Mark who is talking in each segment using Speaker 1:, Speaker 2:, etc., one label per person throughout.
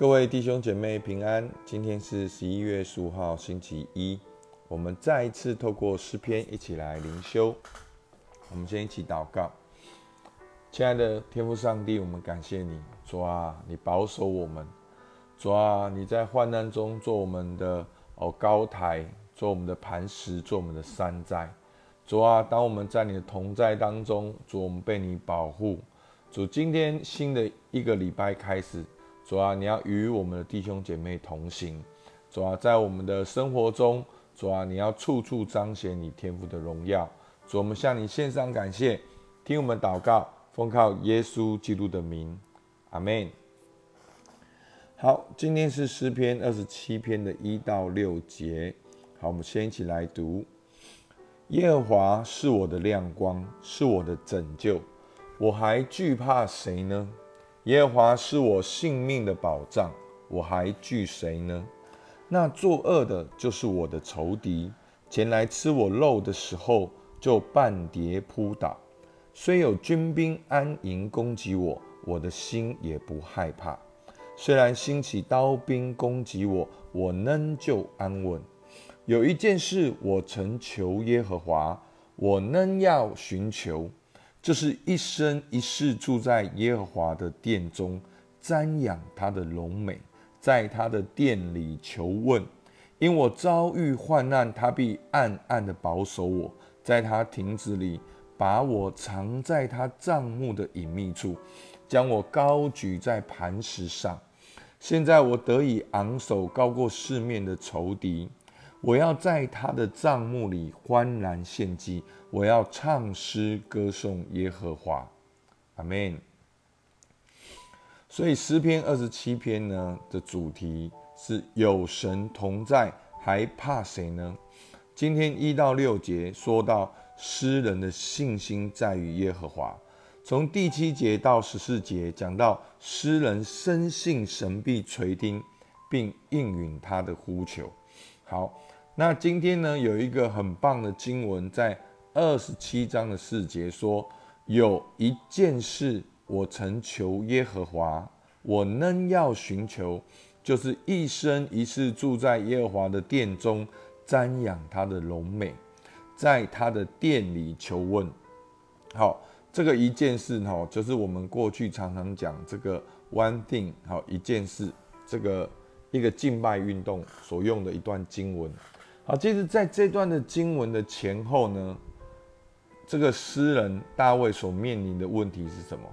Speaker 1: 各位弟兄姐妹平安，今天是十一月十五号星期一，我们再一次透过诗篇一起来灵修。我们先一起祷告，亲爱的天父上帝，我们感谢你，主啊，你保守我们，主啊，你在患难中做我们的哦高台，做我们的磐石，做我们的山寨。主啊，当我们在你的同在当中，主我们被你保护。主，今天新的一个礼拜开始。主啊，你要与我们的弟兄姐妹同行。主啊，在我们的生活中，主啊，你要处处彰显你天赋的荣耀。主，我们向你献上感谢，听我们祷告，奉靠耶稣基督的名，阿门。好，今天是诗篇二十七篇的一到六节。好，我们先一起来读：耶和华是我的亮光，是我的拯救，我还惧怕谁呢？耶和华是我性命的保障，我还惧谁呢？那作恶的，就是我的仇敌，前来吃我肉的时候，就半跌扑倒。虽有军兵安营攻击我，我的心也不害怕。虽然兴起刀兵攻击我，我仍旧安稳。有一件事，我曾求耶和华，我仍要寻求。就是一生一世住在耶和华的殿中，瞻仰他的荣美，在他的殿里求问。因我遭遇患难，他必暗暗的保守我，在他亭子里把我藏在他帐幕的隐秘处，将我高举在磐石上。现在我得以昂首，高过四面的仇敌。我要在他的帐幕里欢然献祭，我要唱诗歌颂耶和华，阿门。所以诗篇二十七篇呢的主题是有神同在，还怕谁呢？今天一到六节说到诗人的信心在于耶和华，从第七节到十四节讲到诗人深信神必垂听，并应允他的呼求。好。那今天呢，有一个很棒的经文，在二十七章的四节说：“有一件事，我曾求耶和华，我仍要寻求，就是一生一世住在耶和华的殿中，瞻仰他的荣美，在他的殿里求问。”好，这个一件事哈，就是我们过去常常讲这个 one thing，好一件事，这个一个敬拜运动所用的一段经文。好，其实在这段的经文的前后呢，这个诗人大卫所面临的问题是什么？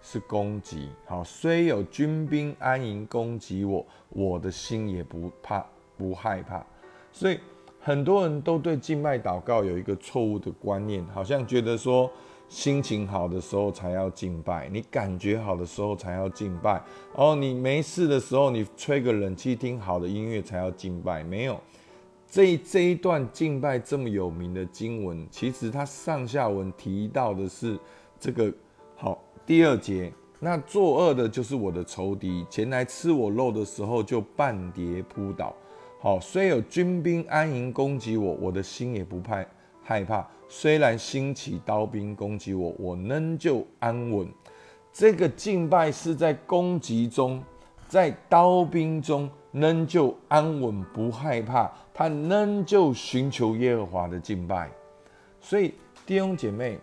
Speaker 1: 是攻击。好，虽有军兵安营攻击我，我的心也不怕不害怕。所以很多人都对敬拜祷告有一个错误的观念，好像觉得说心情好的时候才要敬拜，你感觉好的时候才要敬拜。哦，你没事的时候，你吹个冷气听好的音乐才要敬拜，没有。这这一段敬拜这么有名的经文，其实它上下文提到的是这个好第二节，那作恶的就是我的仇敌，前来吃我肉的时候就半跌扑倒。好，虽有军兵安营攻击我，我的心也不怕害怕。虽然兴起刀兵攻击我，我仍旧安稳。这个敬拜是在攻击中，在刀兵中。仍旧安稳不害怕，他仍旧寻求耶和华的敬拜。所以弟兄姐妹，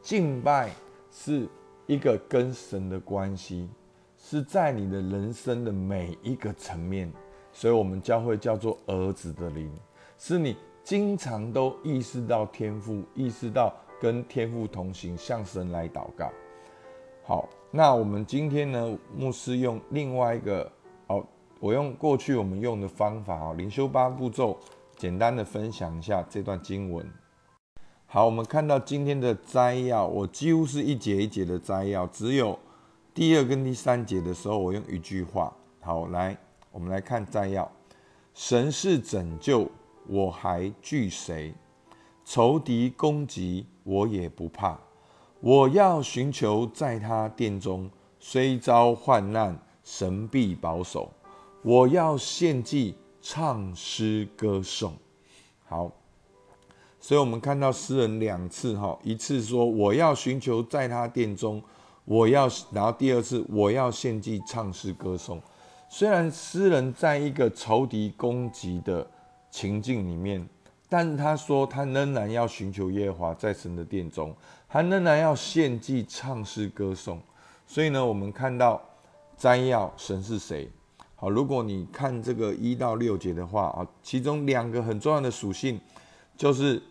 Speaker 1: 敬拜是一个跟神的关系，是在你的人生的每一个层面。所以，我们教会叫做儿子的灵，是你经常都意识到天赋，意识到跟天赋同行，向神来祷告。好，那我们今天呢，牧师用另外一个哦。我用过去我们用的方法啊，灵修八步骤，简单的分享一下这段经文。好，我们看到今天的摘要，我几乎是一节一节的摘要，只有第二跟第三节的时候，我用一句话。好，来，我们来看摘要：神是拯救，我还惧谁？仇敌攻击，我也不怕。我要寻求在他殿中，虽遭患难，神必保守。我要献祭、唱诗、歌颂。好，所以我们看到诗人两次哈，一次说我要寻求在他殿中，我要，然后第二次我要献祭、唱诗、歌颂。虽然诗人在一个仇敌攻击的情境里面，但是他说他仍然要寻求耶和华，在神的殿中，他仍然要献祭、唱诗、歌颂。所以呢，我们看到摘要神是谁？好，如果你看这个一到六节的话啊，其中两个很重要的属性就是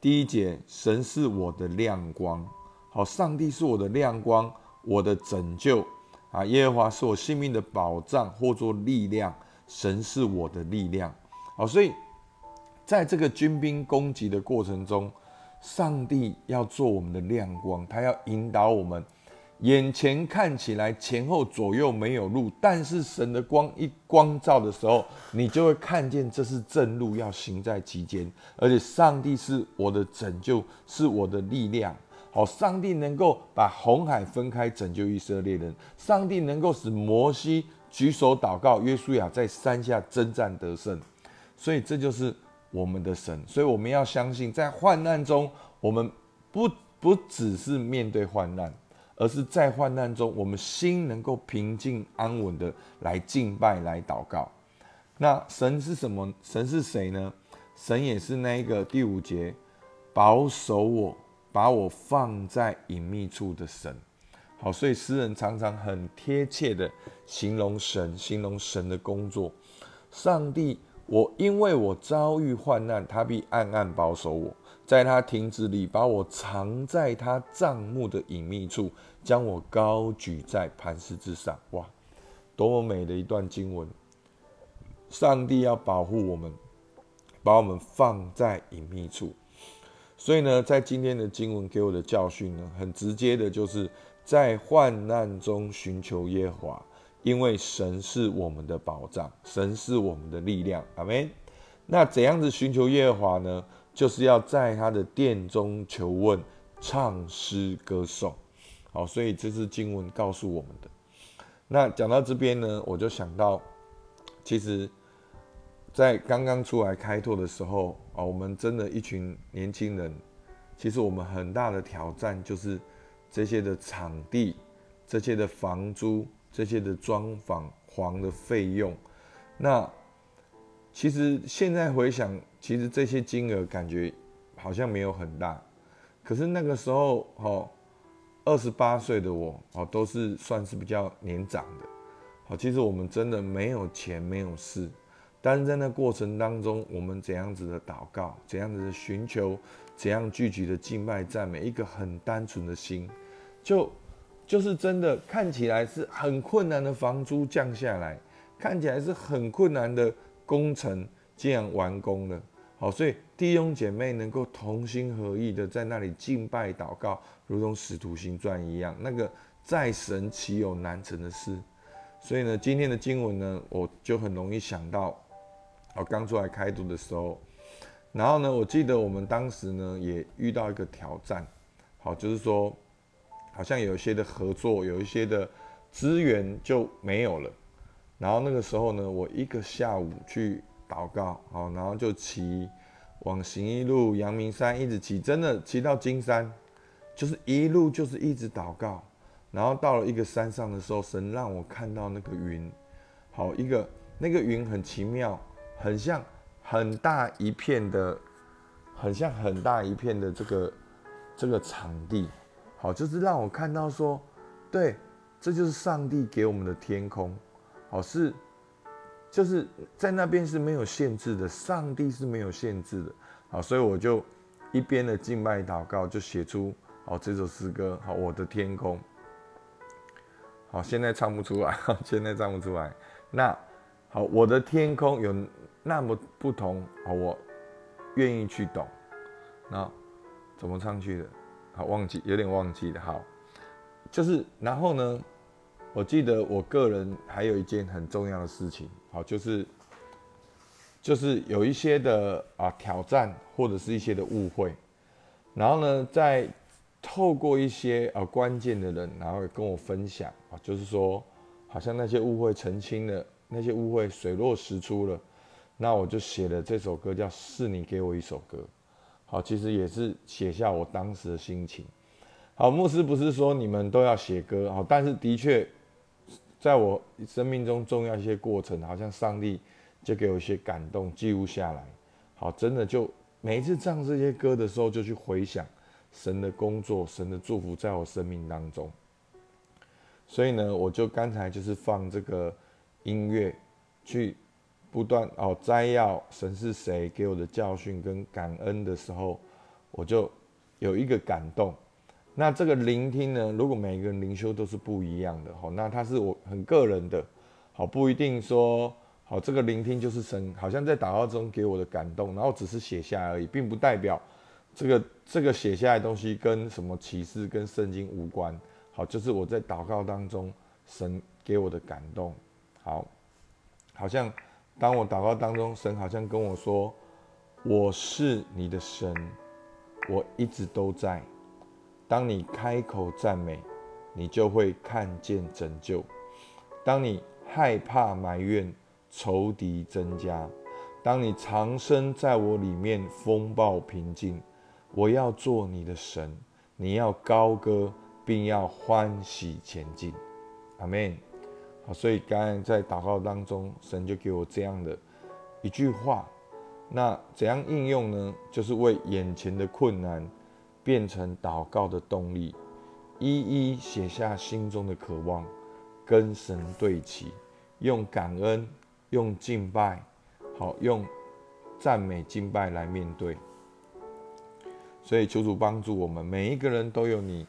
Speaker 1: 第一节，神是我的亮光。好，上帝是我的亮光，我的拯救。啊，耶和华是我性命的保障，或作力量。神是我的力量。好，所以在这个军兵攻击的过程中，上帝要做我们的亮光，他要引导我们。眼前看起来前后左右没有路，但是神的光一光照的时候，你就会看见这是正路，要行在其间。而且上帝是我的拯救，是我的力量。好，上帝能够把红海分开，拯救以色列人。上帝能够使摩西举手祷告，约书亚在山下征战得胜。所以这就是我们的神。所以我们要相信，在患难中，我们不不只是面对患难，而是在患难中，我们心能够平静安稳的来敬拜、来祷告。那神是什么？神是谁呢？神也是那一个第五节保守我。把我放在隐秘处的神，好，所以诗人常常很贴切的形容神，形容神的工作。上帝，我因为我遭遇患难，他必暗暗保守我，在他亭子里把我藏在他帐幕的隐秘处，将我高举在磐石之上。哇，多么美的一段经文！上帝要保护我们，把我们放在隐秘处。所以呢，在今天的经文给我的教训呢，很直接的，就是在患难中寻求耶和华，因为神是我们的保障，神是我们的力量。阿门。那怎样子寻求耶和华呢？就是要在他的殿中求问，唱诗歌颂。好，所以这是经文告诉我们的。那讲到这边呢，我就想到，其实。在刚刚出来开拓的时候啊，我们真的一群年轻人，其实我们很大的挑战就是这些的场地、这些的房租、这些的装潢房的费用。那其实现在回想，其实这些金额感觉好像没有很大，可是那个时候哦，二十八岁的我哦，都是算是比较年长的。好，其实我们真的没有钱，没有事。但是在那过程当中，我们怎样子的祷告，怎样子的寻求，怎样聚集的敬拜赞美，一个很单纯的心，就就是真的看起来是很困难的房租降下来，看起来是很困难的工程竟然完工了。好，所以弟兄姐妹能够同心合意的在那里敬拜祷告，如同使徒行传一样，那个在神岂有难成的事？所以呢，今天的经文呢，我就很容易想到。我刚出来开读的时候，然后呢，我记得我们当时呢也遇到一个挑战，好，就是说好像有一些的合作，有一些的资源就没有了。然后那个时候呢，我一个下午去祷告，好，然后就骑往行一路阳明山一直骑，真的骑到金山，就是一路就是一直祷告。然后到了一个山上的时候，神让我看到那个云，好，一个那个云很奇妙。很像很大一片的，很像很大一片的这个这个场地，好，就是让我看到说，对，这就是上帝给我们的天空，好是，就是在那边是没有限制的，上帝是没有限制的，好，所以我就一边的敬拜祷告，就写出好这首诗歌，好我的天空，好现在唱不出来，现在唱不出来，那好我的天空有。那么不同好，我愿意去懂。那怎么唱去的？好，忘记，有点忘记了。好，就是然后呢，我记得我个人还有一件很重要的事情，好，就是就是有一些的啊挑战或者是一些的误会，然后呢，在透过一些啊关键的人，然后跟我分享啊，就是说，好像那些误会澄清了，那些误会水落石出了。那我就写了这首歌，叫《是你给我一首歌》。好，其实也是写下我当时的心情。好，牧师不是说你们都要写歌，好，但是的确，在我生命中重要一些过程，好像上帝就给我一些感动，记录下来。好，真的就每一次唱这些歌的时候，就去回想神的工作、神的祝福在我生命当中。所以呢，我就刚才就是放这个音乐，去不断哦摘要神是谁给我的教训跟感恩的时候，我就有一个感动。那这个聆听呢？如果每个人灵修都是不一样的，好，那它是我很个人的，好，不一定说好这个聆听就是神，好像在祷告中给我的感动，然后只是写下而已，并不代表这个这个写下来东西跟什么启示跟圣经无关，好，就是我在祷告当中神给我的感动，好，好像当我祷告当中，神好像跟我说，我是你的神，我一直都在。当你开口赞美，你就会看见拯救；当你害怕埋怨，仇敌增加；当你长生在我里面，风暴平静。我要做你的神，你要高歌，并要欢喜前进。阿门。好，所以刚才在祷告当中，神就给我这样的一句话。那怎样应用呢？就是为眼前的困难。变成祷告的动力，一一写下心中的渴望，跟神对齐，用感恩，用敬拜，好用赞美敬拜来面对。所以求主帮助我们，每一个人都有你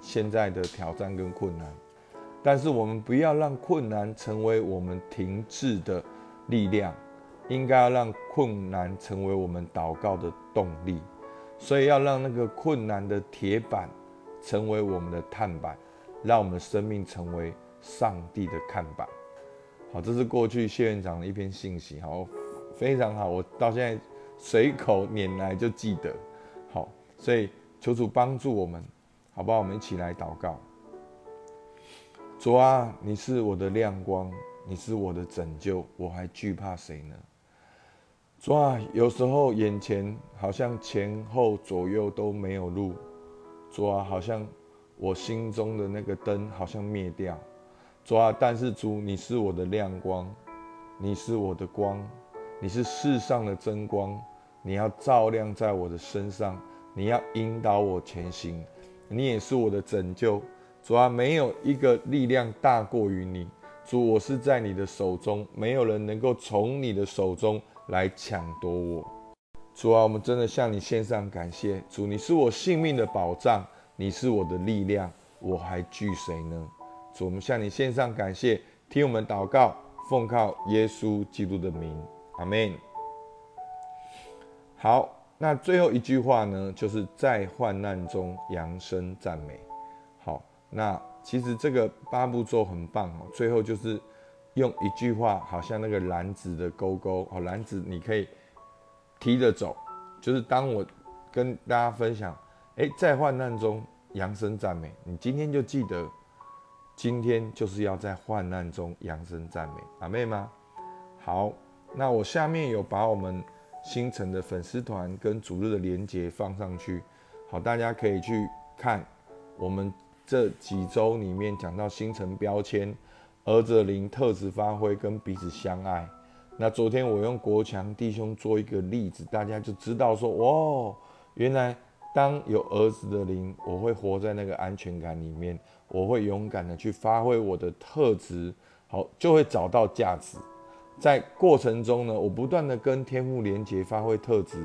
Speaker 1: 现在的挑战跟困难，但是我们不要让困难成为我们停滞的力量，应该要让困难成为我们祷告的动力。所以要让那个困难的铁板成为我们的碳板，让我们的生命成为上帝的看板。好，这是过去谢院长的一篇信息，好，非常好，我到现在随口拈来就记得。好，所以求主帮助我们，好不好？我们一起来祷告。主啊，你是我的亮光，你是我的拯救，我还惧怕谁呢？主啊，有时候眼前好像前后左右都没有路，主啊，好像我心中的那个灯好像灭掉，主啊，但是主，你是我的亮光，你是我的光，你是世上的真光，你要照亮在我的身上，你要引导我前行，你也是我的拯救，主啊，没有一个力量大过于你，主，我是在你的手中，没有人能够从你的手中。来抢夺我，主啊，我们真的向你献上感谢。主，你是我性命的保障，你是我的力量，我还惧谁呢？主，我们向你献上感谢，听我们祷告，奉靠耶稣基督的名，阿门。好，那最后一句话呢，就是在患难中扬声赞美。好，那其实这个八步骤很棒哦，最后就是。用一句话，好像那个篮子的勾勾哦，篮子你可以提着走。就是当我跟大家分享，哎，在患难中扬声赞美，你今天就记得，今天就是要在患难中扬声赞美，阿妹吗？好，那我下面有把我们星辰的粉丝团跟主日的连接放上去，好，大家可以去看我们这几周里面讲到星辰标签。儿子的灵特质发挥跟彼此相爱。那昨天我用国强弟兄做一个例子，大家就知道说，哦，原来当有儿子的灵，我会活在那个安全感里面，我会勇敢的去发挥我的特质，好，就会找到价值。在过程中呢，我不断的跟天赋连接，发挥特质，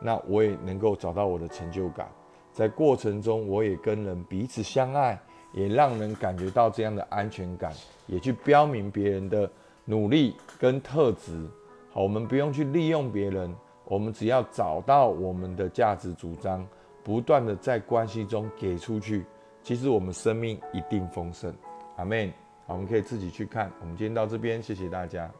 Speaker 1: 那我也能够找到我的成就感。在过程中，我也跟人彼此相爱。也让人感觉到这样的安全感，也去标明别人的努力跟特质。好，我们不用去利用别人，我们只要找到我们的价值主张，不断的在关系中给出去，其实我们生命一定丰盛。阿门。好，我们可以自己去看。我们今天到这边，谢谢大家。